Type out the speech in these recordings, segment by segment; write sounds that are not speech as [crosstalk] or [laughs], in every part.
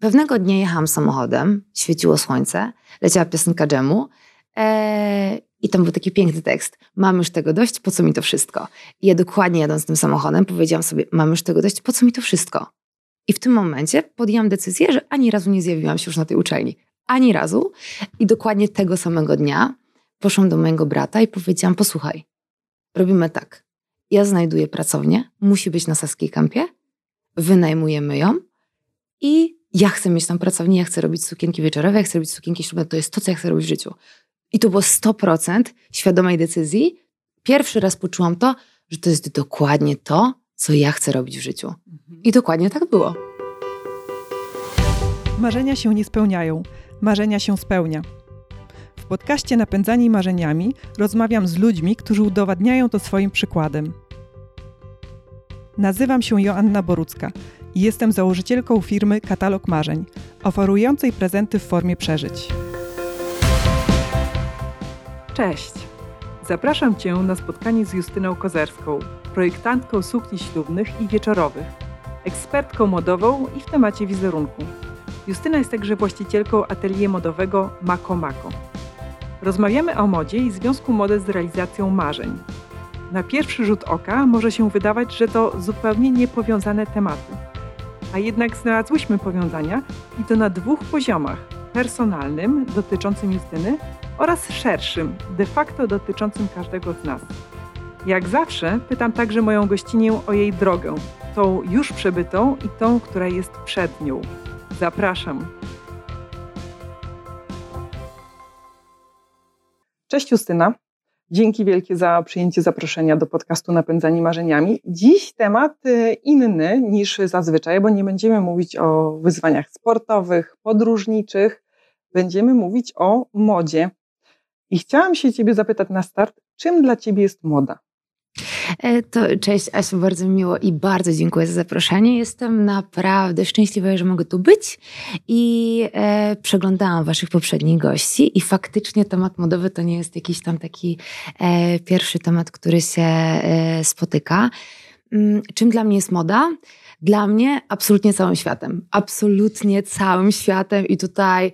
pewnego dnia jechałam samochodem, świeciło słońce, leciała piosenka dżemu e, i tam był taki piękny tekst. Mam już tego dość, po co mi to wszystko? I ja dokładnie jadąc tym samochodem powiedziałam sobie, mam już tego dość, po co mi to wszystko? I w tym momencie podjęłam decyzję, że ani razu nie zjawiłam się już na tej uczelni. Ani razu. I dokładnie tego samego dnia poszłam do mojego brata i powiedziałam, posłuchaj, robimy tak. Ja znajduję pracownię, musi być na Saskiej Kampie, wynajmujemy ją i ja chcę mieć tam pracownię, ja chcę robić sukienki wieczorowe, ja chcę robić sukienki ślubne, to jest to, co ja chcę robić w życiu. I to było 100% świadomej decyzji. Pierwszy raz poczułam to, że to jest dokładnie to, co ja chcę robić w życiu. Mhm. I dokładnie tak było. Marzenia się nie spełniają, marzenia się spełnia. W podcaście Napędzani Marzeniami rozmawiam z ludźmi, którzy udowadniają to swoim przykładem. Nazywam się Joanna Borucka i jestem założycielką firmy Katalog Marzeń, oferującej prezenty w formie przeżyć. Cześć! Zapraszam Cię na spotkanie z Justyną Kozerską, projektantką sukni ślubnych i wieczorowych, ekspertką modową i w temacie wizerunku. Justyna jest także właścicielką atelier modowego Mako Mako. Rozmawiamy o modzie i związku mody z realizacją marzeń. Na pierwszy rzut oka może się wydawać, że to zupełnie niepowiązane tematy. A jednak znalazłyśmy powiązania i to na dwóch poziomach: personalnym, dotyczącym Justyny, oraz szerszym, de facto dotyczącym każdego z nas. Jak zawsze pytam także moją gościnię o jej drogę, tą już przebytą i tą, która jest przed nią. Zapraszam. Cześć Justyna. Dzięki wielkie za przyjęcie zaproszenia do podcastu Napędzani Marzeniami. Dziś temat y, inny niż zazwyczaj, bo nie będziemy mówić o wyzwaniach sportowych, podróżniczych. Będziemy mówić o modzie. I chciałam się Ciebie zapytać na start, czym dla Ciebie jest moda? E, to cześć Asiu, bardzo miło i bardzo dziękuję za zaproszenie. Jestem naprawdę szczęśliwa, że mogę tu być i e, przeglądałam waszych poprzednich gości i faktycznie temat modowy to nie jest jakiś tam taki e, pierwszy temat, który się e, spotyka. Mm, czym dla mnie jest moda? Dla mnie absolutnie całym światem. Absolutnie całym światem i tutaj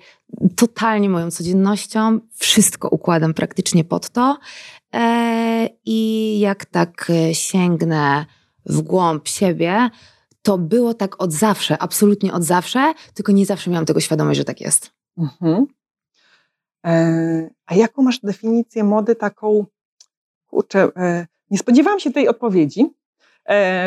totalnie moją codziennością. Wszystko układam praktycznie pod to. E, I jak tak e, sięgnę w głąb siebie, to było tak od zawsze, absolutnie od zawsze, tylko nie zawsze miałam tego świadomość, że tak jest. Mhm. E, a jaką masz definicję mody taką, kurczę, nie spodziewałam się tej odpowiedzi,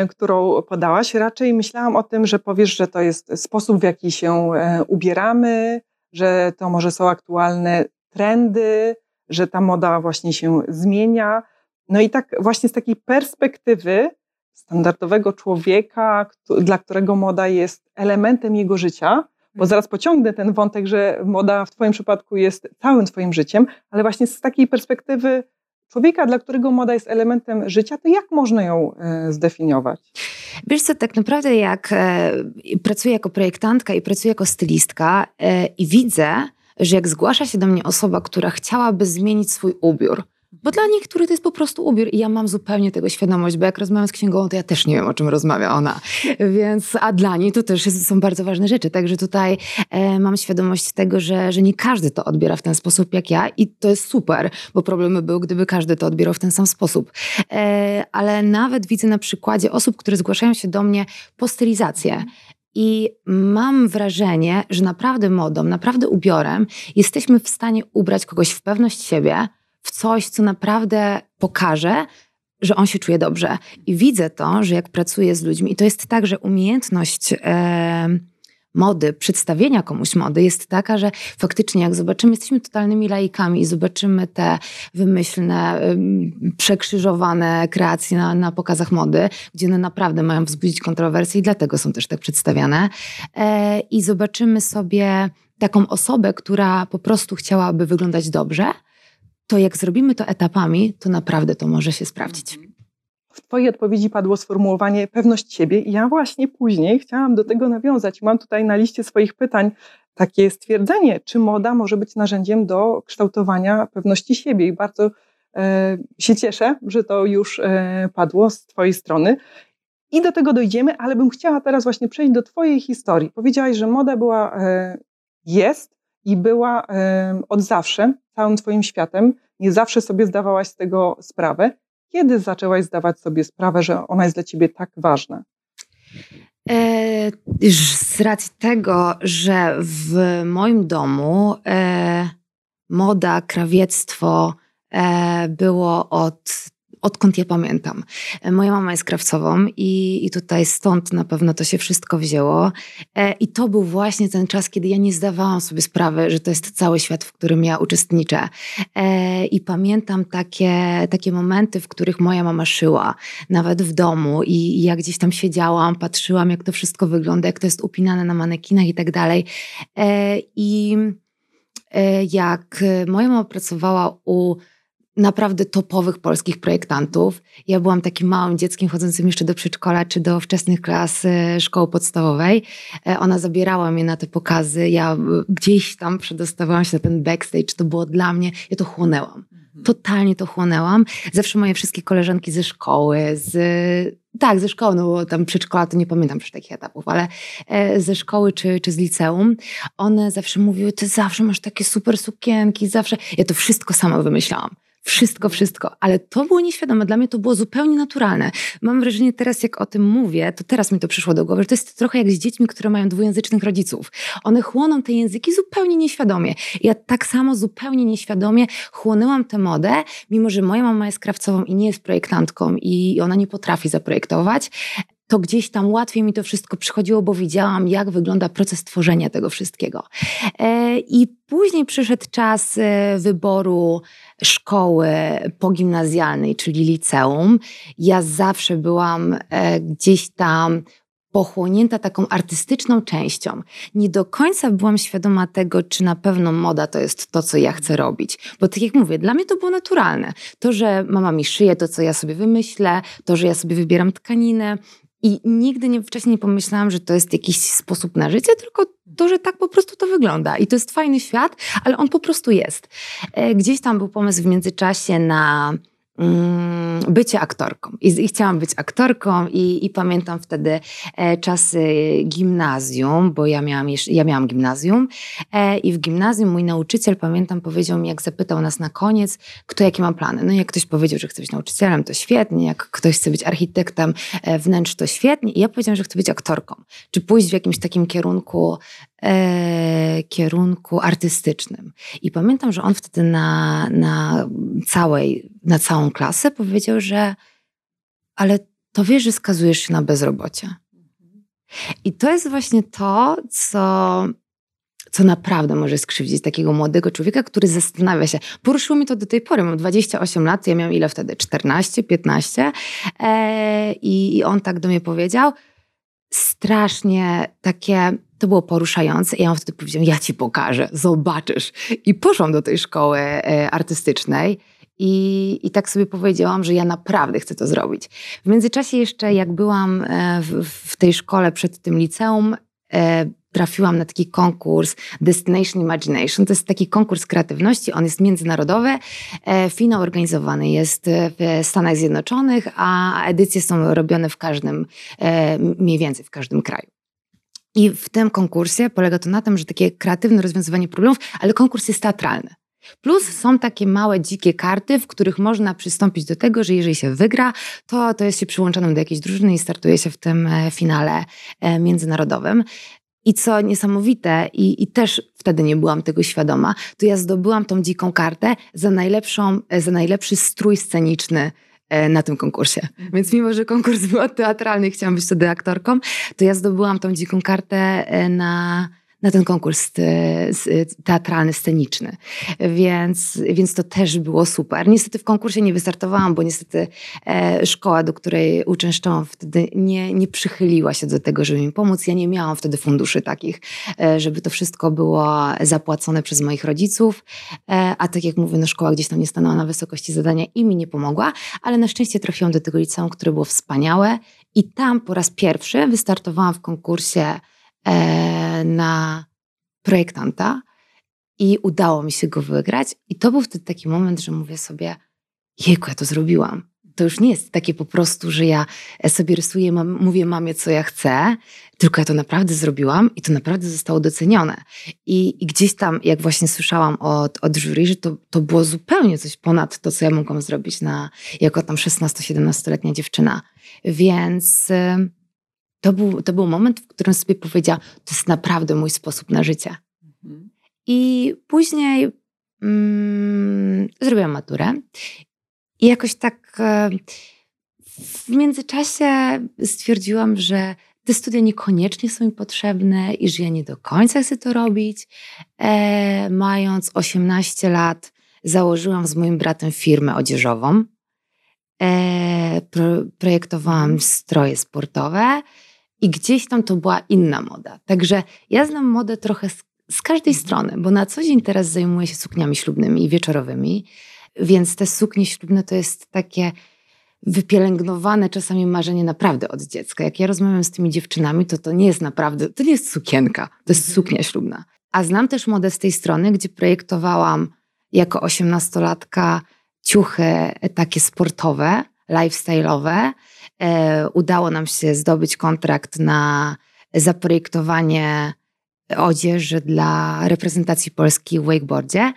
którą podałaś. Raczej myślałam o tym, że powiesz, że to jest sposób, w jaki się e, ubieramy, że to może są aktualne trendy, że ta moda właśnie się zmienia. No i tak właśnie z takiej perspektywy standardowego człowieka, dla którego moda jest elementem jego życia, bo zaraz pociągnę ten wątek, że moda w Twoim przypadku jest całym Twoim życiem, ale właśnie z takiej perspektywy człowieka, dla którego moda jest elementem życia, to jak można ją e, zdefiniować? Wiesz co, tak naprawdę jak e, pracuję jako projektantka i pracuję jako stylistka e, i widzę, że jak zgłasza się do mnie osoba, która chciałaby zmienić swój ubiór, bo dla niektórych to jest po prostu ubiór i ja mam zupełnie tego świadomość, bo jak rozmawiam z księgową, to ja też nie wiem, o czym rozmawia ona. Więc, a dla niej to też jest, są bardzo ważne rzeczy. Także tutaj e, mam świadomość tego, że, że nie każdy to odbiera w ten sposób jak ja i to jest super, bo problemy były, gdyby każdy to odbierał w ten sam sposób. E, ale nawet widzę na przykładzie osób, które zgłaszają się do mnie po stylizację. I mam wrażenie, że naprawdę modą, naprawdę ubiorem jesteśmy w stanie ubrać kogoś w pewność siebie, w coś, co naprawdę pokaże, że on się czuje dobrze. I widzę to, że jak pracuję z ludźmi, i to jest tak, że umiejętność. E, mody, przedstawienia komuś mody jest taka, że faktycznie jak zobaczymy, jesteśmy totalnymi laikami i zobaczymy te wymyślne, przekrzyżowane kreacje na, na pokazach mody, gdzie one naprawdę mają wzbudzić kontrowersje i dlatego są też tak przedstawiane. E, I zobaczymy sobie taką osobę, która po prostu chciałaby wyglądać dobrze, to jak zrobimy to etapami, to naprawdę to może się sprawdzić. Mhm. W Twojej odpowiedzi padło sformułowanie pewność siebie, i ja właśnie później chciałam do tego nawiązać. Mam tutaj na liście swoich pytań takie stwierdzenie, czy moda może być narzędziem do kształtowania pewności siebie. I bardzo e, się cieszę, że to już e, padło z Twojej strony. I do tego dojdziemy, ale bym chciała teraz właśnie przejść do Twojej historii. Powiedziałaś, że moda była, e, jest i była e, od zawsze całym Twoim światem. Nie zawsze sobie zdawałaś z tego sprawę. Kiedy zaczęłaś zdawać sobie sprawę, że ona jest dla Ciebie tak ważna? E, z racji tego, że w moim domu e, moda, krawiectwo e, było od odkąd ja pamiętam. E, moja mama jest krawcową i, i tutaj stąd na pewno to się wszystko wzięło. E, I to był właśnie ten czas, kiedy ja nie zdawałam sobie sprawy, że to jest cały świat, w którym ja uczestniczę. E, I pamiętam takie, takie momenty, w których moja mama szyła, nawet w domu i, i ja gdzieś tam siedziałam, patrzyłam, jak to wszystko wygląda, jak to jest upinane na manekinach i tak dalej. I jak moja mama pracowała u naprawdę topowych polskich projektantów. Ja byłam takim małym dzieckiem chodzącym jeszcze do przedszkola czy do wczesnych klas e, szkoły podstawowej. E, ona zabierała mnie na te pokazy. Ja gdzieś tam przedostawałam się na ten backstage. To było dla mnie, ja to chłonęłam. Mhm. Totalnie to chłonęłam. Zawsze moje wszystkie koleżanki ze szkoły, z, tak, ze szkoły, no bo tam przedszkola to nie pamiętam już takich etapów, ale e, ze szkoły czy, czy z liceum, one zawsze mówiły, ty zawsze masz takie super sukienki, zawsze. Ja to wszystko sama wymyślałam. Wszystko, wszystko, ale to było nieświadome. Dla mnie to było zupełnie naturalne. Mam wrażenie teraz, jak o tym mówię, to teraz mi to przyszło do głowy, że to jest trochę jak z dziećmi, które mają dwujęzycznych rodziców. One chłoną te języki zupełnie nieświadomie. Ja tak samo zupełnie nieświadomie chłonęłam tę modę, mimo że moja mama jest krawcową i nie jest projektantką i ona nie potrafi zaprojektować to gdzieś tam łatwiej mi to wszystko przychodziło, bo widziałam, jak wygląda proces tworzenia tego wszystkiego. E, I później przyszedł czas e, wyboru szkoły pogimnazjalnej, czyli liceum. Ja zawsze byłam e, gdzieś tam pochłonięta taką artystyczną częścią. Nie do końca byłam świadoma tego, czy na pewno moda to jest to, co ja chcę robić. Bo tak jak mówię, dla mnie to było naturalne. To, że mama mi szyje to, co ja sobie wymyślę, to, że ja sobie wybieram tkaninę, i nigdy nie, wcześniej nie pomyślałam, że to jest jakiś sposób na życie, tylko to, że tak po prostu to wygląda. I to jest fajny świat, ale on po prostu jest. E, gdzieś tam był pomysł w międzyczasie na bycie aktorką. I, I, chciałam być aktorką i, i pamiętam wtedy e, czasy gimnazjum, bo ja miałam, ja miałam gimnazjum e, i w gimnazjum mój nauczyciel, pamiętam, powiedział mi, jak zapytał nas na koniec, kto jakie ma plany. No jak ktoś powiedział, że chce być nauczycielem, to świetnie, jak ktoś chce być architektem e, wnętrz, to świetnie. I ja powiedziałam, że chcę być aktorką. Czy pójść w jakimś takim kierunku kierunku artystycznym. I pamiętam, że on wtedy na, na, całej, na całą klasę powiedział, że ale to wiesz, że skazujesz się na bezrobocie. I to jest właśnie to, co, co naprawdę może skrzywdzić takiego młodego człowieka, który zastanawia się. Poruszyło mi to do tej pory. Mam 28 lat, ja miałam ile wtedy? 14, 15. E, i, I on tak do mnie powiedział. Strasznie takie to było poruszające i ja wtedy powiedziałam, ja ci pokażę, zobaczysz. I poszłam do tej szkoły e, artystycznej i, i tak sobie powiedziałam, że ja naprawdę chcę to zrobić. W międzyczasie jeszcze jak byłam e, w, w tej szkole przed tym liceum, trafiłam na taki konkurs Destination Imagination. To jest taki konkurs kreatywności, on jest międzynarodowy. Finał organizowany jest w Stanach Zjednoczonych, a edycje są robione w każdym, mniej więcej w każdym kraju. I w tym konkursie polega to na tym, że takie kreatywne rozwiązywanie problemów, ale konkurs jest teatralny. Plus są takie małe, dzikie karty, w których można przystąpić do tego, że jeżeli się wygra, to, to jest się przyłączonym do jakiejś drużyny i startuje się w tym e, finale e, międzynarodowym. I co niesamowite, i, i też wtedy nie byłam tego świadoma, to ja zdobyłam tą dziką kartę za, najlepszą, e, za najlepszy strój sceniczny na tym konkursie. Mhm. Więc mimo, że konkurs był [laughs] teatralny i chciałam być wtedy aktorką, to ja zdobyłam tą dziką kartę na na ten konkurs teatralny, sceniczny. Więc, więc to też było super. Niestety w konkursie nie wystartowałam, bo niestety e, szkoła, do której uczęszczałam wtedy nie, nie przychyliła się do tego, żeby mi pomóc. Ja nie miałam wtedy funduszy takich, e, żeby to wszystko było zapłacone przez moich rodziców. E, a tak jak mówię, no szkoła gdzieś tam nie stanęła na wysokości zadania i mi nie pomogła, ale na szczęście trafiłam do tego liceum, które było wspaniałe i tam po raz pierwszy wystartowałam w konkursie na projektanta i udało mi się go wygrać. I to był wtedy taki moment, że mówię sobie, jejku, ja to zrobiłam. to już nie jest takie po prostu, że ja sobie rysuję, mam, mówię mamie, co ja chcę, tylko ja to naprawdę zrobiłam i to naprawdę zostało docenione. I, i gdzieś tam, jak właśnie słyszałam od, od jury, że to, to było zupełnie coś ponad to, co ja mogłam zrobić na, jako tam 16-17-letnia dziewczyna. Więc y, to był, to był moment, w którym sobie powiedziałam, to jest naprawdę mój sposób na życie. Mhm. I później mm, zrobiłam maturę i jakoś tak e, w międzyczasie stwierdziłam, że te studia niekoniecznie są mi potrzebne i że ja nie do końca chcę to robić. E, mając 18 lat, założyłam z moim bratem firmę odzieżową. E, pro, projektowałam stroje sportowe i gdzieś tam to była inna moda. Także ja znam modę trochę z, z każdej mhm. strony, bo na co dzień teraz zajmuję się sukniami ślubnymi i wieczorowymi, więc te suknie ślubne to jest takie wypielęgnowane czasami marzenie naprawdę od dziecka. Jak ja rozmawiam z tymi dziewczynami, to to nie jest naprawdę, to nie jest sukienka, to jest mhm. suknia ślubna. A znam też modę z tej strony, gdzie projektowałam jako osiemnastolatka ciuchy takie sportowe, lifestyle'owe. E, udało nam się zdobyć kontrakt na zaprojektowanie odzieży dla reprezentacji Polski w wakeboardzie.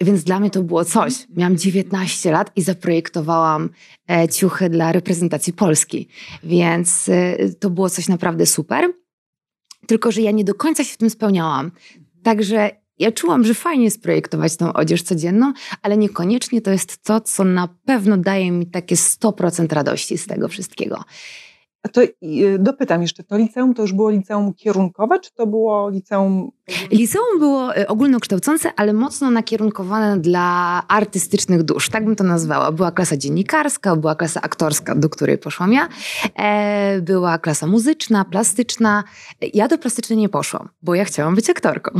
Więc dla mnie to było coś. Miałam 19 lat i zaprojektowałam e, ciuchy dla reprezentacji Polski. Więc e, to było coś naprawdę super. Tylko, że ja nie do końca się w tym spełniałam. Także ja czułam, że fajnie jest projektować tą odzież codzienną, ale niekoniecznie to jest to, co na pewno daje mi takie 100% radości z tego wszystkiego. A to y, dopytam jeszcze, to liceum to już było liceum kierunkowe, czy to było liceum... Liceum było y, ogólnokształcące, ale mocno nakierunkowane dla artystycznych dusz, tak bym to nazwała. Była klasa dziennikarska, była klasa aktorska, do której poszłam ja, e, była klasa muzyczna, plastyczna. Ja do plastycznej nie poszłam, bo ja chciałam być aktorką.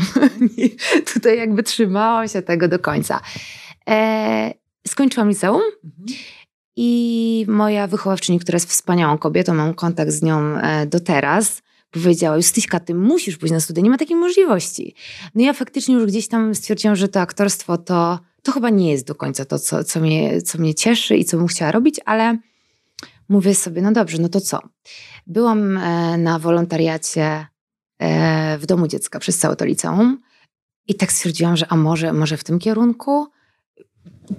[laughs] Tutaj jakby trzymałam się tego do końca. E, skończyłam liceum. Mhm. I moja wychowawczyni, która jest wspaniałą kobietą, mam kontakt z nią e, do teraz, powiedziała, Justyśka, ty musisz pójść na studia, nie ma takiej możliwości. No ja faktycznie już gdzieś tam stwierdziłam, że to aktorstwo to, to chyba nie jest do końca to, co, co, mnie, co mnie cieszy i co bym chciała robić, ale mówię sobie, no dobrze, no to co? Byłam e, na wolontariacie e, w domu dziecka przez całe to liceum i tak stwierdziłam, że a może, może w tym kierunku?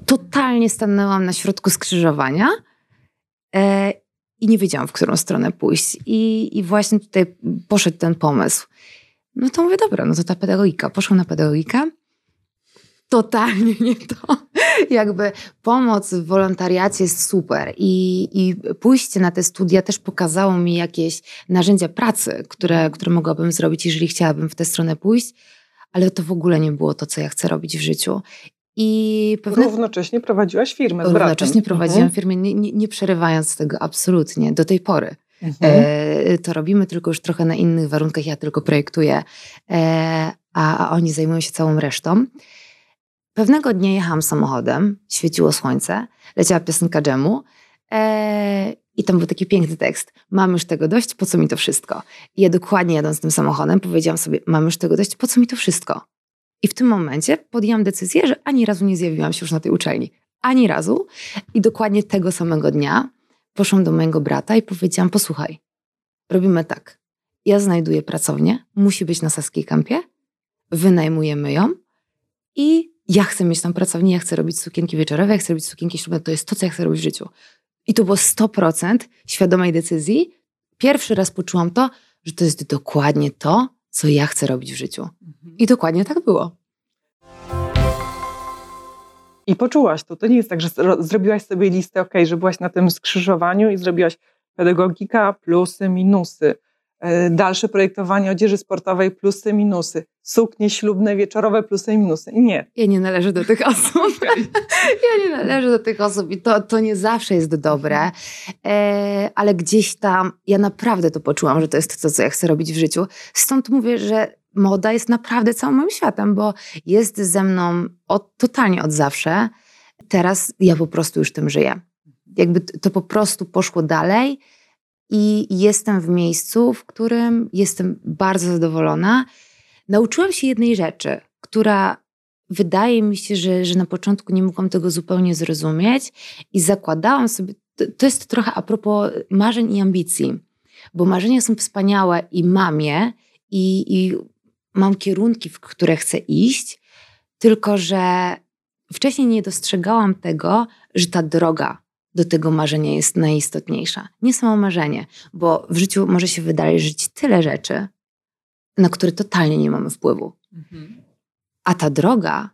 Totalnie stanęłam na środku skrzyżowania e, i nie wiedziałam, w którą stronę pójść. I, I właśnie tutaj poszedł ten pomysł. No to mówię, dobra, no to ta pedagogika. Poszłam na pedagogikę. Totalnie [laughs] nie to. Jakby pomoc w wolontariacie jest super i, i pójście na te studia też pokazało mi jakieś narzędzia pracy, które, które mogłabym zrobić, jeżeli chciałabym w tę stronę pójść ale to w ogóle nie było to, co ja chcę robić w życiu. I pewne... Równocześnie prowadziłaś firmę Równocześnie prowadziłam mhm. firmę, nie, nie, nie, przerywając tego absolutnie do tej pory. Mhm. E, to robimy tylko już trochę na innych warunkach, ja tylko projektuję, e, a, a oni zajmują się całą resztą. Pewnego dnia jechałam samochodem, świeciło słońce, leciała piosenka dżemu e, i tam był taki piękny tekst. Mam już tego dość, po co mi to wszystko? I ja dokładnie jadąc tym samochodem powiedziałam sobie, mam już tego dość, po co mi to wszystko? I w tym momencie podjęłam decyzję, że ani razu nie zjawiłam się już na tej uczelni. Ani razu. I dokładnie tego samego dnia poszłam do mojego brata i powiedziałam: Posłuchaj, robimy tak. Ja znajduję pracownię, musi być na Saskiej Kampie, wynajmujemy ją i ja chcę mieć tam pracownię, ja chcę robić sukienki wieczorowe, ja chcę robić sukienki ślubne, to jest to, co ja chcę robić w życiu. I to było 100% świadomej decyzji. Pierwszy raz poczułam to, że to jest dokładnie to, co ja chcę robić w życiu. Mhm. I dokładnie tak było. I poczułaś to. To nie jest tak, że zrobiłaś sobie listę, ok, że byłaś na tym skrzyżowaniu i zrobiłaś pedagogika, plusy, minusy. E, dalsze projektowanie odzieży sportowej, plusy, minusy. Suknie ślubne, wieczorowe, plusy i minusy. Nie. Ja nie należę do tych osób. [laughs] ja nie należę do tych osób i to, to nie zawsze jest dobre, e, ale gdzieś tam ja naprawdę to poczułam, że to jest to, co ja chcę robić w życiu. Stąd mówię, że moda jest naprawdę całym moim światem, bo jest ze mną od, totalnie od zawsze. Teraz ja po prostu już tym żyję. Jakby to po prostu poszło dalej i jestem w miejscu, w którym jestem bardzo zadowolona. Nauczyłam się jednej rzeczy, która wydaje mi się, że, że na początku nie mogłam tego zupełnie zrozumieć i zakładałam sobie, to, to jest trochę a propos marzeń i ambicji, bo marzenia są wspaniałe i mam je i, i mam kierunki, w które chcę iść, tylko że wcześniej nie dostrzegałam tego, że ta droga do tego marzenia jest najistotniejsza. Nie samo marzenie, bo w życiu może się wydarzyć tyle rzeczy, na które totalnie nie mamy wpływu. Mhm. A ta droga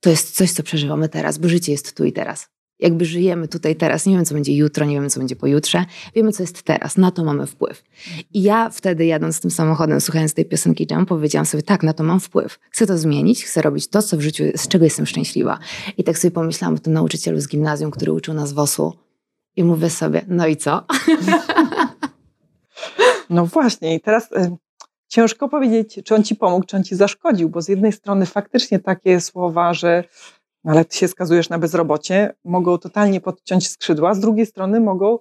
to jest coś, co przeżywamy teraz, bo życie jest tu i teraz. Jakby żyjemy tutaj teraz, nie wiemy, co będzie jutro, nie wiemy, co będzie pojutrze, wiemy, co jest teraz, na to mamy wpływ. I ja wtedy, jadąc tym samochodem, słuchając tej piosenki Jam, powiedziałam sobie, tak, na to mam wpływ. Chcę to zmienić, chcę robić to, co w życiu, z czego jestem szczęśliwa. I tak sobie pomyślałam o tym nauczycielu z gimnazjum, który uczył nas WOS-u i mówię sobie, no i co? [laughs] No właśnie, i teraz ciężko powiedzieć, czy on ci pomógł, czy on ci zaszkodził, bo z jednej strony faktycznie takie słowa, że ale ty się skazujesz na bezrobocie, mogą totalnie podciąć skrzydła, z drugiej strony mogą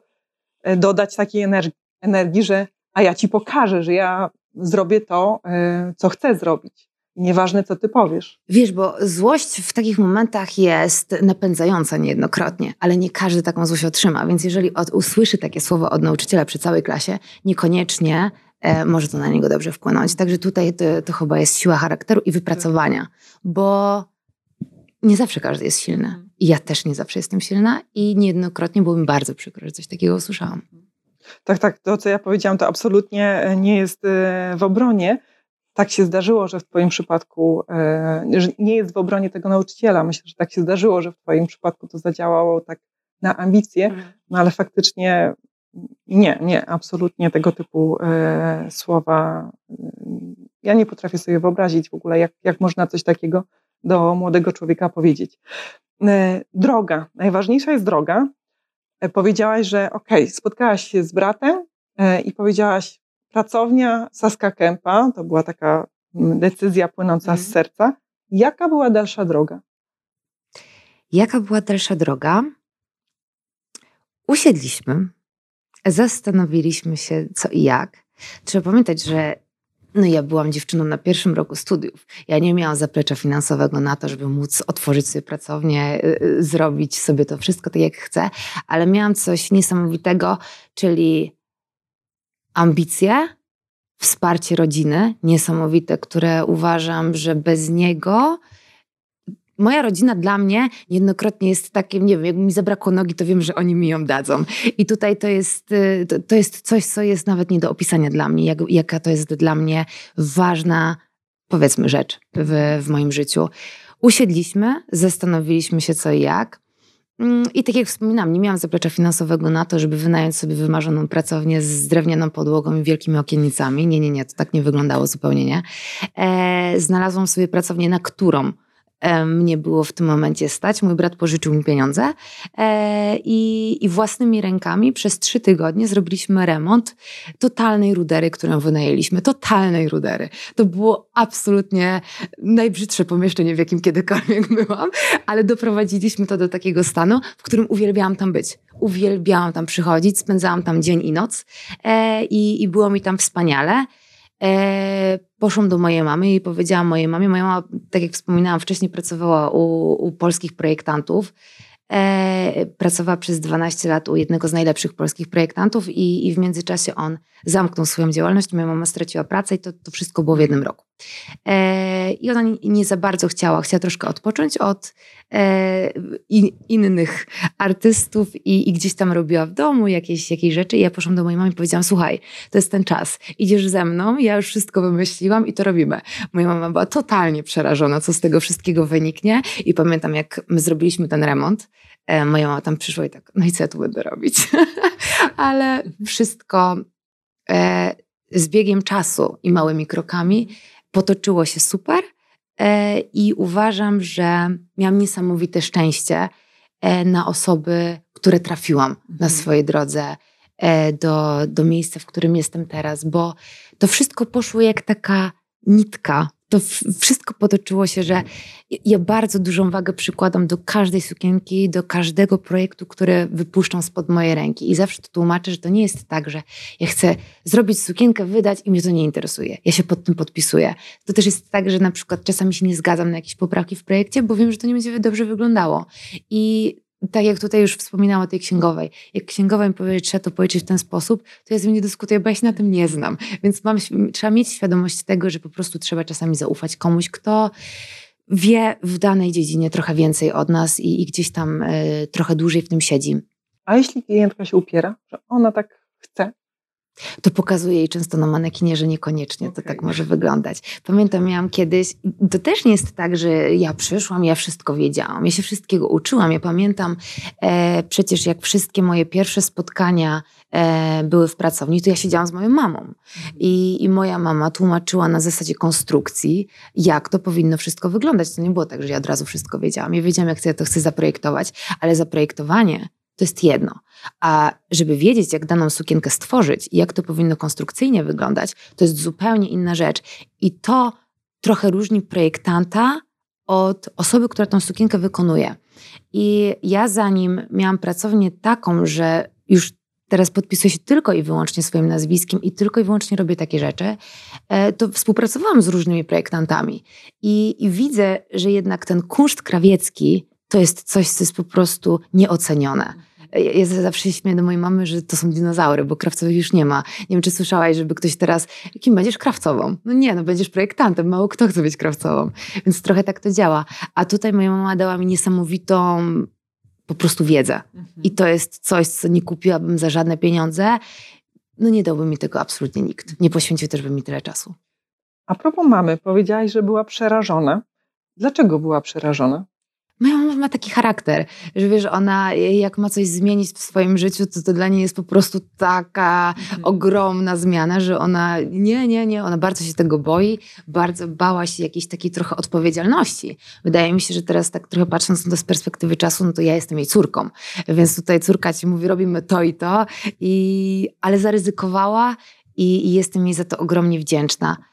e, dodać takiej energii, energii że a ja ci pokażę, że ja zrobię to, e, co chcę zrobić. Nieważne, co ty powiesz. Wiesz, bo złość w takich momentach jest napędzająca niejednokrotnie, ale nie każdy taką złość otrzyma. Więc jeżeli od, usłyszy takie słowo od nauczyciela przy całej klasie, niekoniecznie może to na niego dobrze wpłynąć. Także tutaj to, to chyba jest siła charakteru i wypracowania, bo nie zawsze każdy jest silny. Mhm. I ja też nie zawsze jestem silna i niejednokrotnie było mi bardzo przykro, że coś takiego usłyszałam. Tak, tak. To, co ja powiedziałam, to absolutnie e, nie jest e, w obronie. Tak się zdarzyło, że w Twoim przypadku, e, że nie jest w obronie tego nauczyciela. Myślę, że tak się zdarzyło, że w Twoim przypadku to zadziałało tak na ambicje, mhm. no ale faktycznie nie, nie, absolutnie tego typu słowa. Ja nie potrafię sobie wyobrazić w ogóle, jak, jak można coś takiego do młodego człowieka powiedzieć. E, droga, najważniejsza jest droga. E, powiedziałaś, że ok, spotkałaś się z bratem e, i powiedziałaś, pracownia Saska Kępa, to była taka mm, decyzja płynąca z mhm. serca. Jaka była dalsza droga? Jaka była dalsza droga? Usiedliśmy, zastanowiliśmy się co i jak. Trzeba pamiętać, że no ja byłam dziewczyną na pierwszym roku studiów. Ja nie miałam zaplecza finansowego na to, żeby móc otworzyć sobie pracownię, y, y, zrobić sobie to wszystko tak jak chcę, ale miałam coś niesamowitego, czyli ambicje, wsparcie rodziny niesamowite, które uważam, że bez niego moja rodzina dla mnie jednokrotnie jest takim, nie wiem, jakby mi zabrakło nogi, to wiem, że oni mi ją dadzą. I tutaj to jest, y, to, jest coś, co jest nawet nie do opisania dla mnie, jak, jaka to jest dla mnie ważna, powiedzmy, rzecz w, w moim życiu. Usiedliśmy, zastanowiliśmy się co i jak. Mm, I tak jak wspominam, nie miałam zaplecza finansowego na to, żeby wynająć sobie wymarzoną pracownię z drewnianą podłogą i wielkimi okiennicami. Nie, nie, nie, to tak nie wyglądało zupełnie nie. E, znalazłam sobie pracownię, na którą mnie było w tym momencie stać. Mój brat pożyczył mi pieniądze e, i, i własnymi rękami przez trzy tygodnie zrobiliśmy remont totalnej rudery, którą wynajęliśmy. Totalnej rudery. To było absolutnie najbrzydsze pomieszczenie, w jakim kiedykolwiek [laughs] byłam, ale doprowadziliśmy to do takiego stanu, w którym uwielbiałam tam być. Uwielbiałam tam przychodzić, spędzałam tam dzień i noc e, i, i było mi tam wspaniale. E, poszłam do mojej mamy i powiedziałam mojej mamie, moja mama, tak jak wspominałam wcześniej, pracowała u, u polskich projektantów. E, pracowała przez 12 lat u jednego z najlepszych polskich projektantów i, i w międzyczasie on zamknął swoją działalność, moja mama straciła pracę i to, to wszystko było w jednym roku. E, I ona nie, za bardzo chciała, chciała troszkę odpocząć od e, in, innych artystów i, i, gdzieś tam robiła w domu jakieś, jakieś rzeczy. I ja poszłam do mojej mamy i powiedziałam, słuchaj, to jest ten czas, idziesz ze mną, ja już wszystko wymyśliłam i to robimy. Moja mama była totalnie przerażona, co z tego wszystkiego wyniknie i pamiętam, jak my zrobiliśmy ten remont, e, moja mama tam przyszła i tak, no i co ja tu będę robić? [laughs] Ale wszystko e, z biegiem czasu i małymi krokami potoczyło się super e, i uważam, że miałam niesamowite szczęście e, na osoby, które trafiłam na mhm. swojej drodze e, do, do miejsca, w którym jestem teraz, bo to wszystko poszło jak taka nitka to wszystko potoczyło się, że ja bardzo dużą wagę przykładam do każdej sukienki, do każdego projektu, który wypuszczam spod mojej ręki. I zawsze to tłumaczę, że to nie jest tak, że ja chcę zrobić sukienkę, wydać i mnie to nie interesuje. Ja się pod tym podpisuję. To też jest tak, że na przykład czasami się nie zgadzam na jakieś poprawki w projekcie, bo wiem, że to nie będzie dobrze wyglądało. I tak jak tutaj już wspominałam o tej księgowej, jak księgowa mi powie, że trzeba to policzyć w ten sposób, to ja z nim nie dyskutuję, bo ja się na tym nie znam. Więc mam, trzeba mieć świadomość tego, że po prostu trzeba czasami zaufać komuś, kto wie w danej dziedzinie trochę więcej od nas i, i gdzieś tam y, trochę dłużej w tym siedzi. A jeśli klientka się upiera, że ona tak chce, to pokazuje jej często na manekinie, że niekoniecznie okay. to tak może wyglądać. Pamiętam, miałam kiedyś, to też nie jest tak, że ja przyszłam, ja wszystko wiedziałam, ja się wszystkiego uczyłam. Ja pamiętam e, przecież jak wszystkie moje pierwsze spotkania e, były w pracowni, to ja siedziałam z moją mamą. Mhm. I, I moja mama tłumaczyła na zasadzie konstrukcji, jak to powinno wszystko wyglądać. To nie było tak, że ja od razu wszystko wiedziałam. Ja wiedziałam, jak ja to chcę zaprojektować, ale zaprojektowanie to jest jedno. A żeby wiedzieć, jak daną sukienkę stworzyć i jak to powinno konstrukcyjnie wyglądać, to jest zupełnie inna rzecz. I to trochę różni projektanta od osoby, która tą sukienkę wykonuje. I ja zanim miałam pracownię taką, że już teraz podpisuję się tylko i wyłącznie swoim nazwiskiem i tylko i wyłącznie robię takie rzeczy, e, to współpracowałam z różnymi projektantami. I, i widzę, że jednak ten kunszt krawiecki to jest coś, co jest po prostu nieocenione. Ja zawsze śmieję do mojej mamy, że to są dinozaury, bo krawcowych już nie ma. Nie wiem, czy słyszałaś, żeby ktoś teraz, kim będziesz krawcową? No nie, no będziesz projektantem, mało kto chce być krawcową. Więc trochę tak to działa. A tutaj moja mama dała mi niesamowitą po prostu wiedzę. Mhm. I to jest coś, co nie kupiłabym za żadne pieniądze. No nie dałby mi tego absolutnie nikt. Nie poświęcił też by mi tyle czasu. A propos mamy, powiedziałaś, że była przerażona. Dlaczego była przerażona? Moja mama ma taki charakter, że wiesz, ona jak ma coś zmienić w swoim życiu, to to dla niej jest po prostu taka mhm. ogromna zmiana, że ona nie, nie, nie, ona bardzo się tego boi, bardzo bała się jakiejś takiej trochę odpowiedzialności. Wydaje mi się, że teraz tak trochę patrząc na to z perspektywy czasu, no to ja jestem jej córką, więc tutaj córka ci mówi, robimy to i to, i, ale zaryzykowała i, i jestem jej za to ogromnie wdzięczna.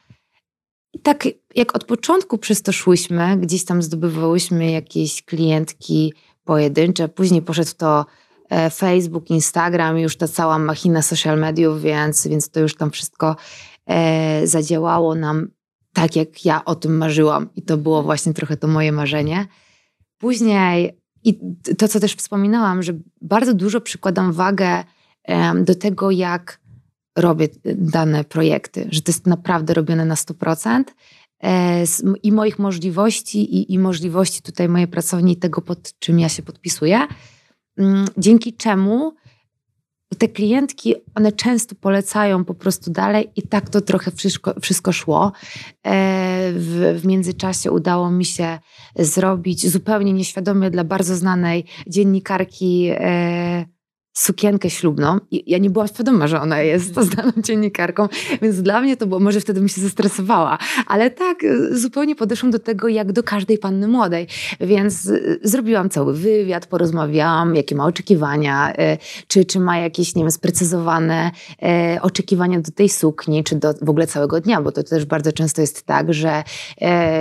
Tak jak od początku przez to szłyśmy, gdzieś tam zdobywałyśmy jakieś klientki pojedyncze, później poszedł to e, Facebook, Instagram, już ta cała machina social mediów, więc, więc to już tam wszystko e, zadziałało nam tak, jak ja o tym marzyłam. I to było właśnie trochę to moje marzenie. Później, i to co też wspominałam, że bardzo dużo przykładam wagę e, do tego, jak robię dane projekty, że to jest naprawdę robione na 100%. E, I moich możliwości, i, i możliwości tutaj mojej pracowni, tego pod czym ja się podpisuję. Mm, dzięki czemu te klientki, one często polecają po prostu dalej i tak to trochę wszystko, wszystko szło. E, w, w międzyczasie udało mi się zrobić zupełnie nieświadomie dla bardzo znanej dziennikarki e, sukienkę ślubną. I ja nie byłam świadoma, że ona jest to znaną dziennikarką, więc dla mnie to było, może wtedy bym się zestresowała, ale tak y, zupełnie podeszłam do tego jak do każdej panny młodej, więc y, zrobiłam cały wywiad, porozmawiałam, jakie ma oczekiwania, y, czy, czy ma jakieś, nie wiem, sprecyzowane oczekiwania do tej sukni, czy do w ogóle całego dnia, bo to też bardzo często jest tak, że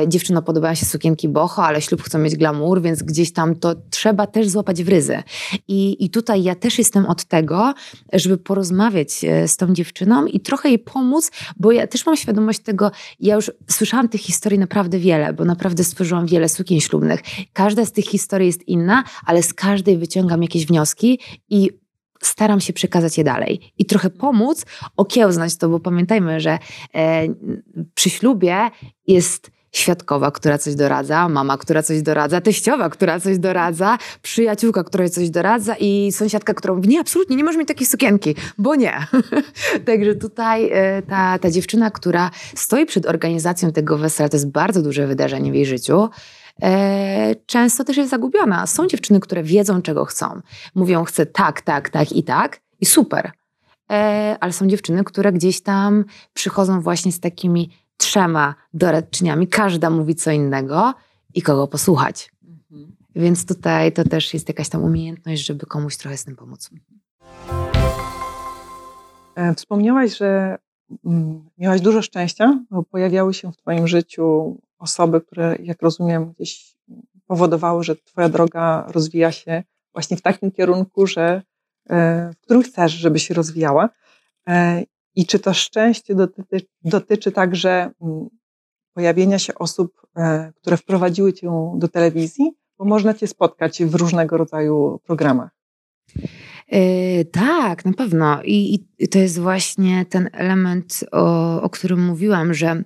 dziewczynom podobają się sukienki boho, ale ślub chcą mieć glamour, więc gdzieś tam to trzeba też złapać w ryzy. I, i tutaj ja też jestem od tego, żeby porozmawiać e, z tą dziewczyną i trochę jej pomóc, bo ja też mam świadomość tego, ja już słyszałam tych historii naprawdę wiele, bo naprawdę stworzyłam wiele sukien ślubnych. Każda z tych historii jest inna, ale z każdej wyciągam jakieś wnioski i staram się przekazać je dalej i trochę pomóc okiełznać to, bo pamiętajmy, że e, przy ślubie jest świadkowa, która coś doradza, mama, która coś doradza, teściowa, która coś doradza, przyjaciółka, która coś doradza i sąsiadka, którą mówi, nie, absolutnie, nie możesz mieć takiej sukienki, bo nie. [laughs] Także tutaj e, ta, ta dziewczyna, która stoi przed organizacją tego wesela, to jest bardzo duże wydarzenie w jej życiu, e, często też jest zagubiona. Są dziewczyny, które wiedzą, czego chcą. Mówią, chcę tak, tak, tak i tak i super. E, ale są dziewczyny, które gdzieś tam przychodzą właśnie z takimi trzema doradczyniami, każda mówi co innego i kogo posłuchać. Mhm. Więc tutaj to też jest jakaś tam umiejętność, żeby komuś trochę z tym pomóc. E, wspomniałaś, że mm, miałaś dużo szczęścia, bo pojawiały się w Twoim życiu osoby, które, jak rozumiem, gdzieś powodowały, że Twoja droga rozwija się właśnie w takim kierunku, że, e, w którym chcesz, żeby się rozwijała. I czy to szczęście dotyczy, dotyczy także mm, pojawienia się osób, e, które wprowadziły Cię do telewizji, bo można Cię spotkać w różnego rodzaju programach. Yy, tak, na pewno. I, I, to jest właśnie ten element, o, o którym mówiłam, że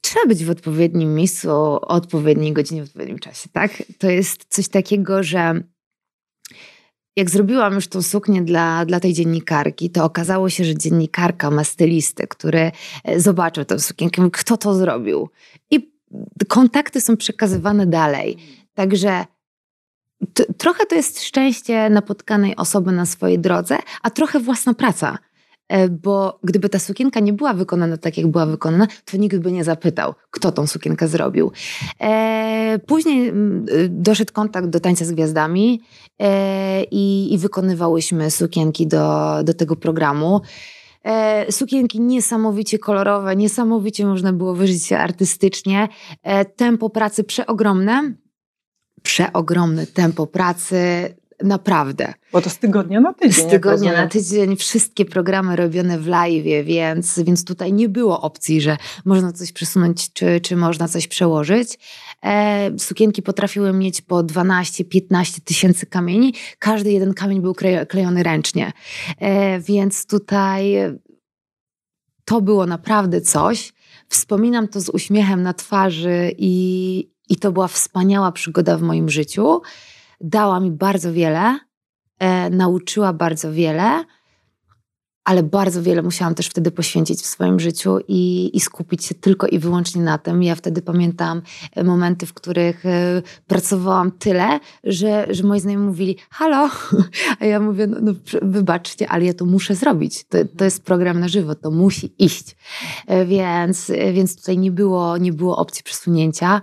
trzeba być w odpowiednim miejscu, o odpowiedniej godzinie, w odpowiednim czasie, tak? To jest coś takiego, że jak zrobiłam już tą suknię dla, dla tej dziennikarki, to okazało się, że dziennikarka ma stylistę, który e, zobaczył tę sukienkę, kto to zrobił. I kontakty są przekazywane dalej. Także trochę to jest szczęście napotkanej osoby na swojej drodze, a trochę własna praca. E, bo gdyby ta sukienka nie była wykonana tak, jak była wykonana, to nikt by nie zapytał, kto tą sukienkę zrobił. E, później mm, y, doszedł kontakt do tańca z gwiazdami i, i wykonywałyśmy sukienki do, do tego programu. sukienki niesamowicie kolorowe, niesamowicie można było wyżyć się artystycznie. tempo pracy przeogromne, przeogromne tempo pracy, naprawdę. Bo to z tygodnia na tydzień. Z tygodnia na tydzień, wszystkie programy robione w live, więc, więc tutaj nie było opcji, że można coś przesunąć, czy, czy można coś przełożyć. E, sukienki potrafiły mieć po 12-15 tysięcy kamieni. Każdy jeden kamień był klejony ręcznie. E, więc tutaj to było naprawdę coś. Wspominam to z uśmiechem na twarzy i, i to była wspaniała przygoda w moim życiu dała mi bardzo wiele, e, nauczyła bardzo wiele, ale bardzo wiele musiałam też wtedy poświęcić w swoim życiu i, i, skupić się tylko i wyłącznie na tym. Ja wtedy pamiętam e, momenty, w których e, pracowałam tyle, że, że moi znajomi mówili, halo, [laughs] a ja mówię, no, no wybaczcie, ale ja to muszę zrobić. To, to jest program na żywo, to musi iść. E, więc, więc tutaj nie było, nie było opcji przesunięcia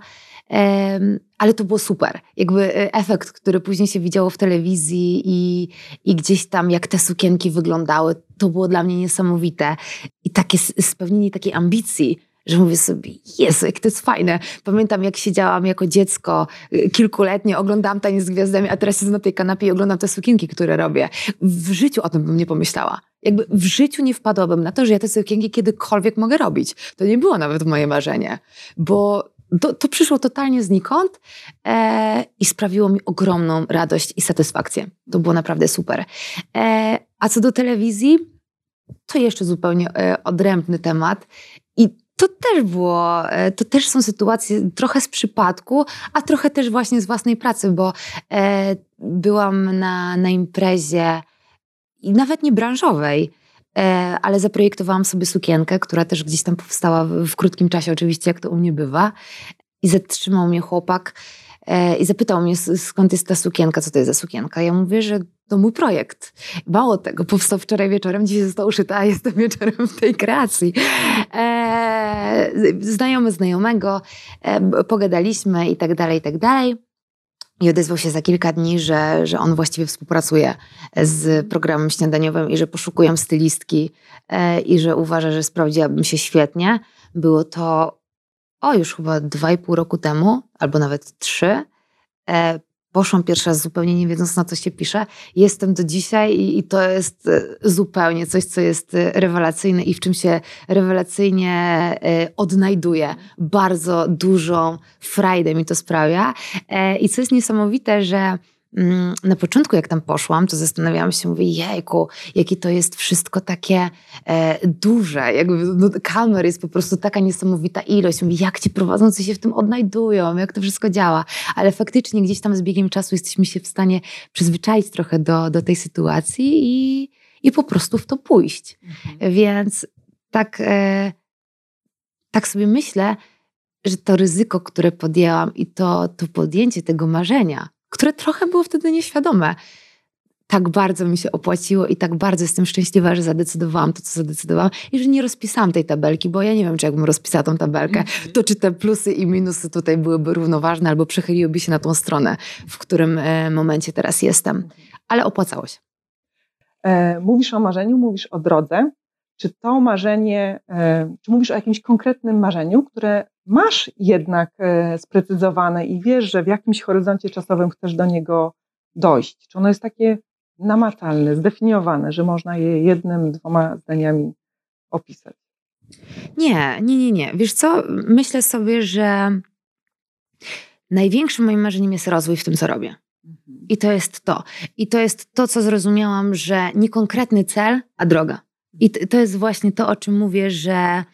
ale to było super. Jakby e, efekt, który później się widziało w telewizji i, i gdzieś tam, jak te sukienki wyglądały, to było dla mnie niesamowite. I takie spełnienie takiej ambicji, że mówię sobie, Jezu, jak to jest fajne. Pamiętam, jak siedziałam jako dziecko e, kilkuletnie, oglądałam Taniec z Gwiazdami, a teraz siedzę na tej kanapie i oglądam te sukienki, które robię. W życiu o tym bym nie pomyślała. Jakby w życiu nie wpadłabym na to, że ja te sukienki kiedykolwiek mogę robić. To nie było nawet moje marzenie, bo to, to przyszło totalnie znikąd e, i sprawiło mi ogromną radość i satysfakcję. To było naprawdę super. E, a co do telewizji, to jeszcze zupełnie e, odrębny temat. I to też było, e, to też są sytuacje trochę z przypadku, a trochę też właśnie z własnej pracy, bo e, byłam na, na imprezie i nawet nie branżowej, ale zaprojektowałam sobie sukienkę, która też gdzieś tam powstała w, krótkim czasie, oczywiście, jak to u mnie bywa. I zatrzymał mnie chłopak e, i zapytał mnie, skąd jest ta sukienka, co to jest za sukienka. Ja mówię, że to mój projekt. Mało tego, powstał wczoraj wieczorem, dzisiaj został uszyta, a jestem wieczorem w tej kreacji. E, znajomy znajomego, pogadaliśmy i tak dalej, i tak dalej. I odezwał się za kilka dni, że, że on właściwie współpracuje z programem śniadaniowym i że poszukują stylistki e, i że uważa, że sprawdziłabym się świetnie. Było to, o już chyba dwa i pół roku temu, albo nawet trzy. Poszłam pierwszy raz zupełnie nie wiedząc, na co się pisze. Jestem do dzisiaj i, i, to jest e, zupełnie coś, co jest e, rewelacyjne i w czym się rewelacyjnie e, odnajduję. Bardzo dużą frajdę mi to sprawia. I co jest niesamowite, że na początku, jak tam poszłam, to zastanawiałam się, mówię, jejku, jakie to jest wszystko takie e, duże, jakby no, kamer jest po prostu taka niesamowita ilość. Mówię, jak ci prowadzący się w tym odnajdują, jak to wszystko działa. Ale faktycznie gdzieś tam z biegiem czasu jesteśmy się w stanie przyzwyczaić trochę do, do tej sytuacji i, i po prostu w to pójść. Mhm. Więc tak, e, tak sobie myślę, że to ryzyko, które podjęłam i to, to podjęcie tego marzenia, które trochę było wtedy nieświadome. Tak bardzo mi się opłaciło i tak bardzo jestem szczęśliwa, że zadecydowałam to, co zadecydowałam i że nie rozpisałam tej tabelki, bo ja nie wiem, czy jakbym rozpisała tą tabelkę, mhm. to czy te plusy i minusy tutaj byłyby równoważne albo przechyliłyby się na tą stronę, w którym e, momencie teraz jestem. Ale opłacało się. E, mówisz o marzeniu, mówisz o drodze. czy to marzenie, e, czy mówisz o jakimś konkretnym marzeniu, które masz jednak e, sprecyzowane i wiesz, że w jakimś horyzoncie czasowym chcesz do niego dojść? Czy ono jest takie namacalne, zdefiniowane, że można je jednym, dwoma zdaniami opisać? Nie, nie, nie, nie. Wiesz co, myślę sobie, że największym moim marzeniem jest rozwój w tym, co robię. Mhm. I to jest to. I to jest to, co zrozumiałam, że nie konkretny cel, a droga. I to jest właśnie to, o czym mówię, że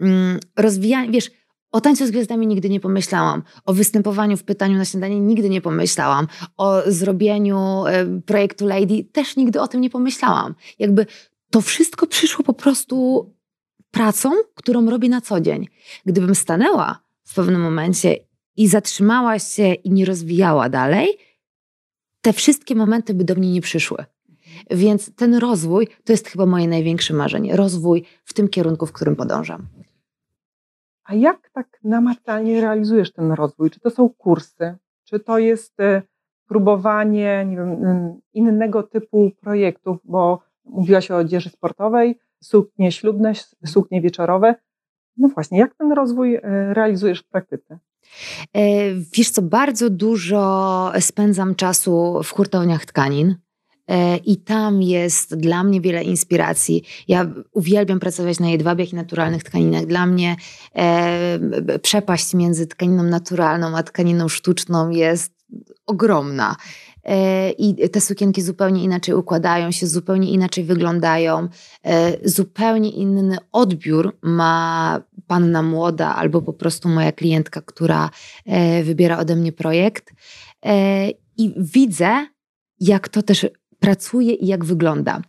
mm, rozwijanie, wiesz, o tańcu z gwiazdami nigdy nie pomyślałam. O występowaniu w pytaniu na śniadanie nigdy nie pomyślałam. O zrobieniu y, projektu Lady też nigdy o tym nie pomyślałam. Jakby to wszystko przyszło po prostu pracą, którą robię na co dzień. Gdybym stanęła w pewnym momencie i zatrzymała się i nie rozwijała dalej, te wszystkie momenty by do mnie nie przyszły. Więc ten rozwój to jest chyba moje największe marzenie. Rozwój w tym kierunku, w którym podążam. A jak tak namacalnie realizujesz ten rozwój? Czy to są kursy? Czy to jest e, próbowanie nie wiem, innego typu projektów? Bo mówiłaś o odzieży sportowej, suknie ślubne, suknie wieczorowe. No właśnie, jak ten rozwój e, realizujesz w praktyce? E, wiesz co, bardzo dużo spędzam czasu w hurtowniach tkanin. E, I tam jest dla mnie wiele inspiracji. Ja uwielbiam pracować na jedwabiach i naturalnych tkaninach. Dla mnie e, przepaść między tkaniną naturalną a tkaniną sztuczną jest ogromna. E, I te sukienki zupełnie inaczej układają się, zupełnie inaczej wyglądają. E, zupełnie inny odbiór ma panna młoda albo po prostu moja klientka, która e, wybiera ode mnie projekt. I widzę, jak to też pracuje i jak wygląda.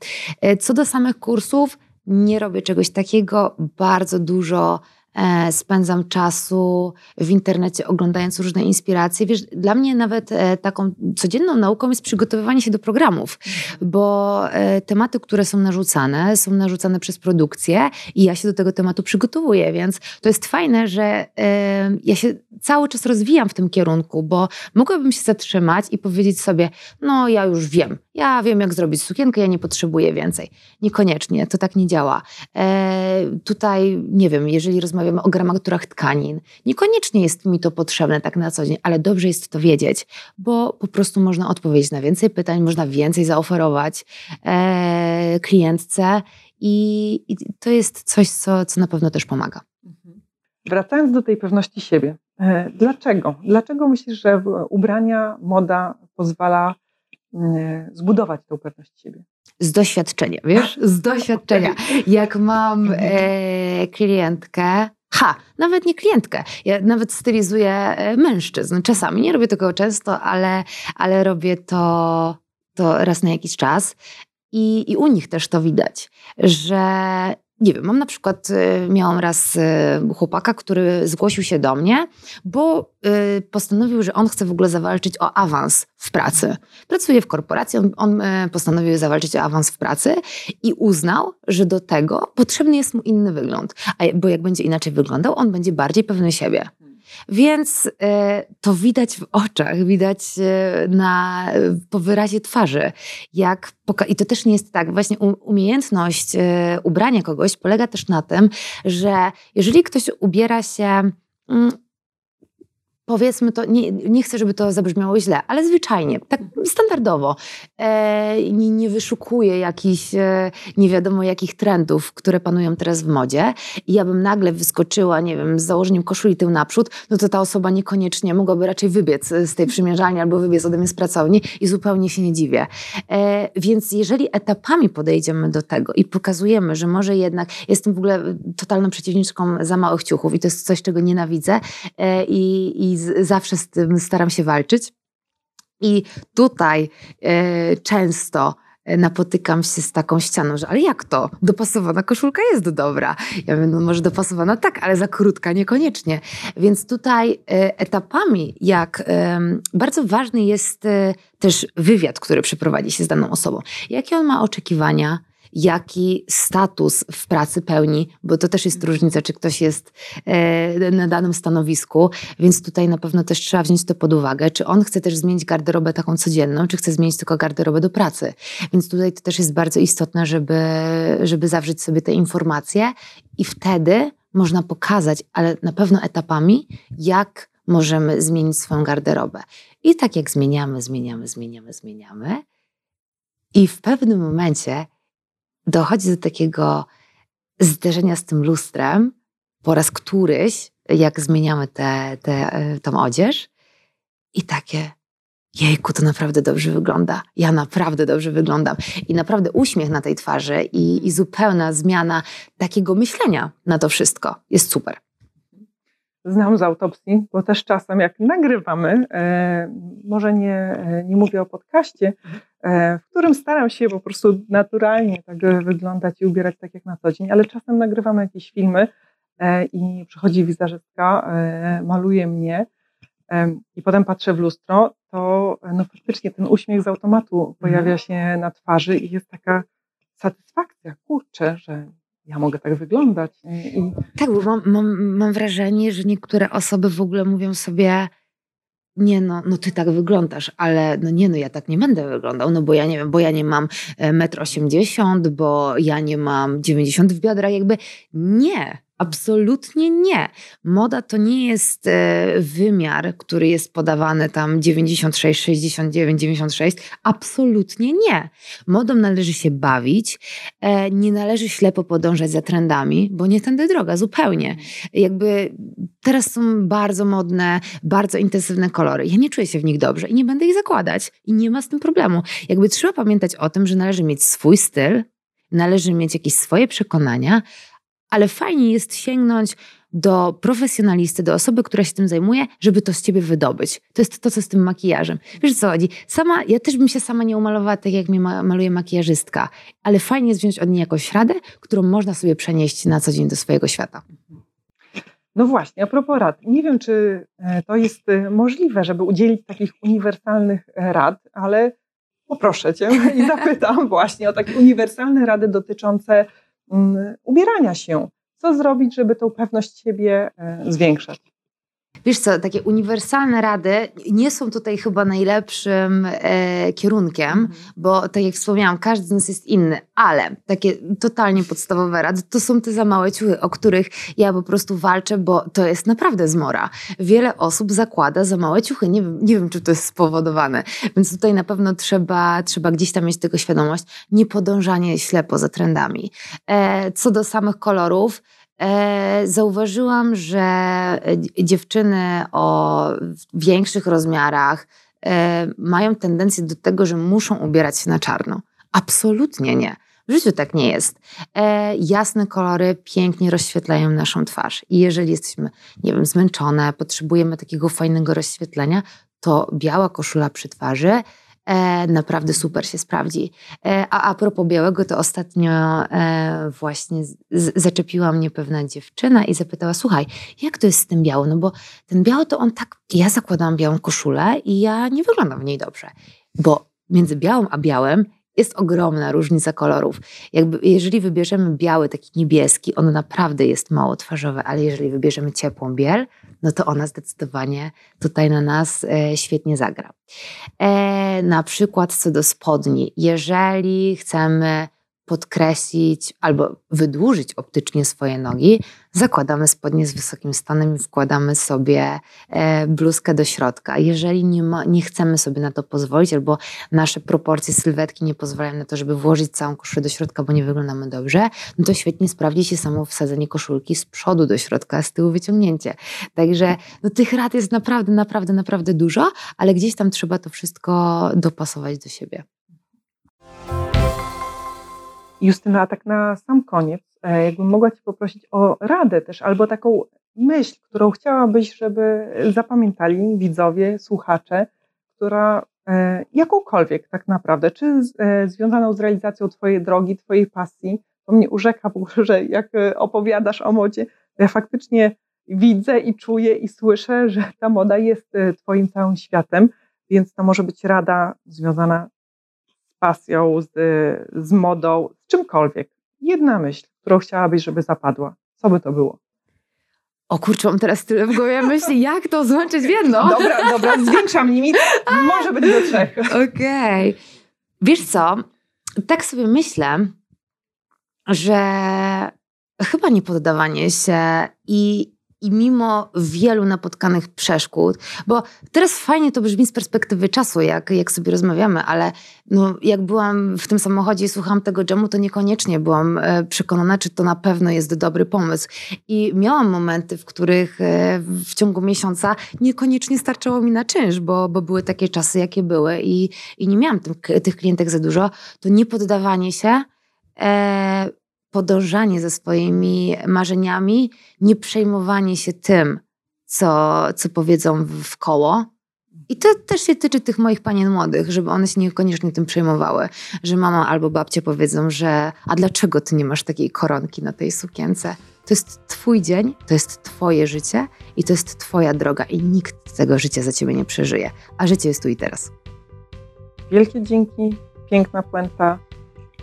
Co do samych kursów, nie robię czegoś takiego. Bardzo dużo E, spędzam czasu w internecie oglądając różne inspiracje. Wiesz, dla mnie nawet e, taką codzienną nauką jest przygotowywanie się do programów, bo e, tematy, które są narzucane, są narzucane przez produkcję i ja się do tego tematu przygotowuję, więc to jest fajne, że ja się cały czas rozwijam w tym kierunku, bo mogłabym się zatrzymać i powiedzieć sobie, no ja już wiem, ja wiem jak zrobić sukienkę, ja nie potrzebuję więcej. Niekoniecznie, to tak nie działa. tutaj, nie wiem, jeżeli rozmawiamy o gramaturach tkanin. Niekoniecznie jest mi to potrzebne tak na co dzień, ale dobrze jest to wiedzieć, bo po prostu można odpowiedzieć na więcej pytań, można więcej zaoferować e, klientce i, i, to jest coś, co, co na pewno też pomaga. Mhm. Wracając do tej pewności siebie, e, dlaczego? Dlaczego myślisz, że ubrania, moda pozwala zbudować tą pewność siebie? Z doświadczenia, wiesz? [laughs] Z doświadczenia. Jak mam e, klientkę, ha, nawet nie klientkę, ja nawet stylizuję e, mężczyzn. Czasami, nie robię tego często, ale, ale robię to, to raz na jakiś czas. I, I u nich też to widać, że nie wiem, mam na przykład, y, miałam raz y, chłopaka, który zgłosił się do mnie, bo y, postanowił, że on chce w ogóle zawalczyć o awans w pracy. Pracuje w korporacji, on, on postanowił zawalczyć o awans w pracy i uznał, że do tego potrzebny jest mu inny wygląd. A, bo jak będzie inaczej wyglądał, on będzie bardziej pewny siebie. Więc e, to widać w oczach, widać e, na, po wyrazie twarzy. Jak I to też nie jest tak. Właśnie umiejętność e, ubrania kogoś polega też na tym, że jeżeli ktoś ubiera się mm, powiedzmy to, nie, nie chcę, żeby to zabrzmiało źle, ale zwyczajnie, tak standardowo. E, nie, nie wyszukuję jakichś e, nie wiadomo jakich trendów, które panują teraz w modzie i ja bym nagle wyskoczyła, nie wiem, z założeniem koszuli tył naprzód, no to ta osoba niekoniecznie mogłaby raczej wybiec z tej przymierzalni albo wybiec ode mnie z pracowni i zupełnie się nie dziwię. E, więc jeżeli etapami podejdziemy do tego i pokazujemy, że może jednak, jestem w ogóle totalną przeciwniczką za małych ciuchów i to jest coś, czego nienawidzę e, i, i z, zawsze z tym staram się walczyć. I tutaj e, często e, napotykam się z taką ścianą, że ale jak to? Dopasowana koszulka jest dobra. Ja mówię, no może dopasowana tak, ale za krótka niekoniecznie. Więc tutaj e, etapami, jak bardzo ważny jest też wywiad, który przeprowadzi się z daną osobą. Jakie on ma oczekiwania, jaki status w pracy pełni, bo to też jest mhm. różnica, czy ktoś jest e, na danym stanowisku, więc tutaj na pewno też trzeba wziąć to pod uwagę, czy on chce też zmienić garderobę taką codzienną, czy chce zmienić tylko garderobę do pracy. Więc tutaj to też jest bardzo istotne, żeby, żeby zawrzeć sobie te informacje i wtedy można pokazać, ale na pewno etapami, jak możemy zmienić swoją garderobę. I tak jak zmieniamy, zmieniamy, zmieniamy, zmieniamy, i w pewnym momencie dochodzi do takiego zderzenia z tym lustrem po raz któryś, jak zmieniamy tę te, te, e, tą odzież, i takie, jejku, to naprawdę dobrze wygląda. Ja naprawdę dobrze wyglądam. I naprawdę uśmiech na tej twarzy i, i zupełna zmiana takiego myślenia na to wszystko jest super znam z autopsji, bo też czasem jak nagrywamy, e, może nie, e, nie mówię o podcaście, e, w którym staram się po prostu naturalnie tak wyglądać i ubierać tak jak na co dzień, ale czasem nagrywamy jakieś filmy i przychodzi wizerzystka, maluje mnie i potem patrzę w lustro, to no faktycznie ten uśmiech z automatu pojawia mhm. się na twarzy i jest taka satysfakcja, kurczę, że ja mogę tak wyglądać. I... Tak, bo mam, mam, mam wrażenie, że niektóre osoby w ogóle mówią sobie, nie no, no ty tak wyglądasz, ale no nie no, ja tak nie będę wyglądał, no bo ja nie wiem, bo ja nie mam 1,80 m, bo ja nie mam 90 w biodra, jakby nie. Absolutnie nie. Moda to nie jest e, wymiar, który jest podawany tam 96, 69, 96. Absolutnie nie. Modą należy się bawić, e, nie należy ślepo podążać za trendami, bo nie tędy droga, zupełnie. Jakby teraz są bardzo modne, bardzo intensywne kolory. Ja nie czuję się w nich dobrze i nie będę ich zakładać i nie ma z tym problemu. Jakby trzeba pamiętać o tym, że należy mieć swój styl, należy mieć jakieś swoje przekonania, ale fajnie jest sięgnąć do profesjonalisty, do osoby, która się tym zajmuje, żeby to z ciebie wydobyć. To jest to, co z tym makijażem. Wiesz co chodzi? Sama, ja też bym się sama nie umalowała tak, jak mnie maluje makijażystka, ale fajnie jest wziąć od niej jakąś radę, którą można sobie przenieść na co dzień do swojego świata. No właśnie, a propos rad. Nie wiem, czy e, to jest e, możliwe, żeby udzielić takich uniwersalnych e, rad, ale poproszę Cię i zapytam [laughs] właśnie o takie uniwersalne rady dotyczące ubierania się. Co zrobić, żeby tą pewność siebie e, zwiększać? Wiesz co, takie uniwersalne rady nie są tutaj chyba najlepszym e, kierunkiem, mm. bo tak jak wspomniałam, każdy z nas jest inny, ale takie totalnie podstawowe rady to są te za małe ciuchy, o których ja po prostu walczę, bo to jest naprawdę zmora. Wiele osób zakłada za małe ciuchy, nie wiem, nie wiem czy to jest spowodowane, więc tutaj na pewno trzeba, trzeba gdzieś tam mieć tego świadomość, nie podążanie ślepo za trendami. E, co do samych kolorów, zauważyłam, że e, dziewczyny o większych rozmiarach e, mają tendencję do tego, że muszą ubierać się na czarno. Absolutnie nie. W życiu tak nie jest. E, jasne kolory pięknie rozświetlają naszą twarz. I jeżeli jesteśmy, nie wiem, zmęczone, potrzebujemy takiego fajnego rozświetlenia, to biała koszula przy twarzy E, naprawdę super się sprawdzi. E, a a propos białego, to ostatnio e, właśnie zaczepiła mnie pewna dziewczyna i zapytała, słuchaj, jak to jest z tym białym? No bo ten biały to on tak, ja zakładam białą koszulę i ja nie wyglądam w niej dobrze. Bo między białym a białym jest ogromna różnica kolorów. Jakby, jeżeli wybierzemy biały, taki niebieski, on naprawdę jest mało twarzowy, ale jeżeli wybierzemy ciepłą biel, no to ona zdecydowanie tutaj na nas e, świetnie zagra. E, na przykład co do spodni, jeżeli chcemy podkreślić albo wydłużyć optycznie swoje nogi, zakładamy spodnie z wysokim stanem i wkładamy sobie e, bluzkę do środka. Jeżeli nie, ma, nie chcemy sobie na to pozwolić, albo nasze proporcje sylwetki nie pozwalają na to, żeby włożyć całą koszulę do środka, bo nie wyglądamy dobrze, no to świetnie sprawdzi się samo wsadzenie koszulki z przodu do środka, z tyłu wyciągnięcie. Także no, tych rad jest naprawdę, naprawdę, naprawdę dużo, ale gdzieś tam trzeba to wszystko dopasować do siebie. Justyna, a tak na sam koniec, e, jakbym mogła Cię poprosić o radę też, albo taką myśl, którą chciałabyś, żeby zapamiętali widzowie, słuchacze, która e, jakąkolwiek tak naprawdę, czy e, związaną z realizacją Twojej drogi, Twojej pasji, to mnie urzeka w ogóle, że jak opowiadasz o modzie, ja faktycznie widzę i czuję i słyszę, że ta moda jest Twoim całym światem, więc to może być rada związana pasją, z, z modą, z czymkolwiek. Jedna myśl, którą chciałabyś, żeby zapadła. Co by to było? O kurczę, mam teraz tyle w głowie myśli, jak to złączyć w jedno? [laughs] Dobra, dobra, zwiększam limit. Może być do trzech. [laughs] Okej. Okay. Wiesz co, tak sobie myślę, że chyba nie poddawanie się i i mimo wielu napotkanych przeszkód, bo teraz fajnie to brzmi z perspektywy czasu, jak, jak sobie rozmawiamy, ale no, jak byłam w tym samochodzie i słuchałam tego dżemu, to niekoniecznie byłam e, przekonana, czy to na pewno jest dobry pomysł. I miałam momenty, w których e, w ciągu miesiąca niekoniecznie starczało mi na czynsz, bo, bo były takie czasy, jakie były i, i nie miałam tym, tych klientek za dużo. To nie poddawanie się e, podążanie za swoimi marzeniami, nie przejmowanie się tym, co, co powiedzą w koło. I to też się tyczy tych moich panien młodych, żeby one się niekoniecznie tym przejmowały, że mama albo babcia powiedzą, że a dlaczego ty nie masz takiej koronki na tej sukience? To jest twój dzień, to jest twoje życie i to jest twoja droga i nikt tego życia za ciebie nie przeżyje, a życie jest tu i teraz. Wielkie dzięki, piękna puenta.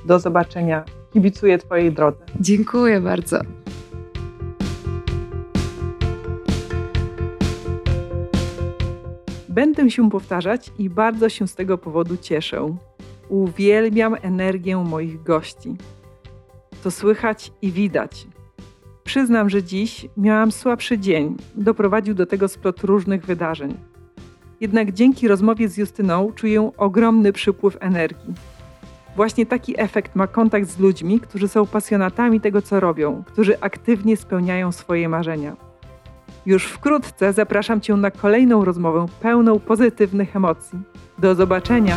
Do zobaczenia kibicuję Twojej drodze. Dziękuję bardzo. Będę się powtarzać i bardzo się z tego powodu cieszę. Uwielbiam energię moich gości. To słychać i widać. Przyznam, że dziś miałam słabszy dzień. Doprowadził do tego splot różnych wydarzeń. Jednak dzięki rozmowie z Justyną czuję ogromny przypływ energii. Właśnie taki efekt ma kontakt z ludźmi, którzy są pasjonatami tego, co robią, którzy aktywnie spełniają swoje marzenia. Już wkrótce zapraszam Cię na kolejną rozmowę pełną pozytywnych emocji. Do zobaczenia!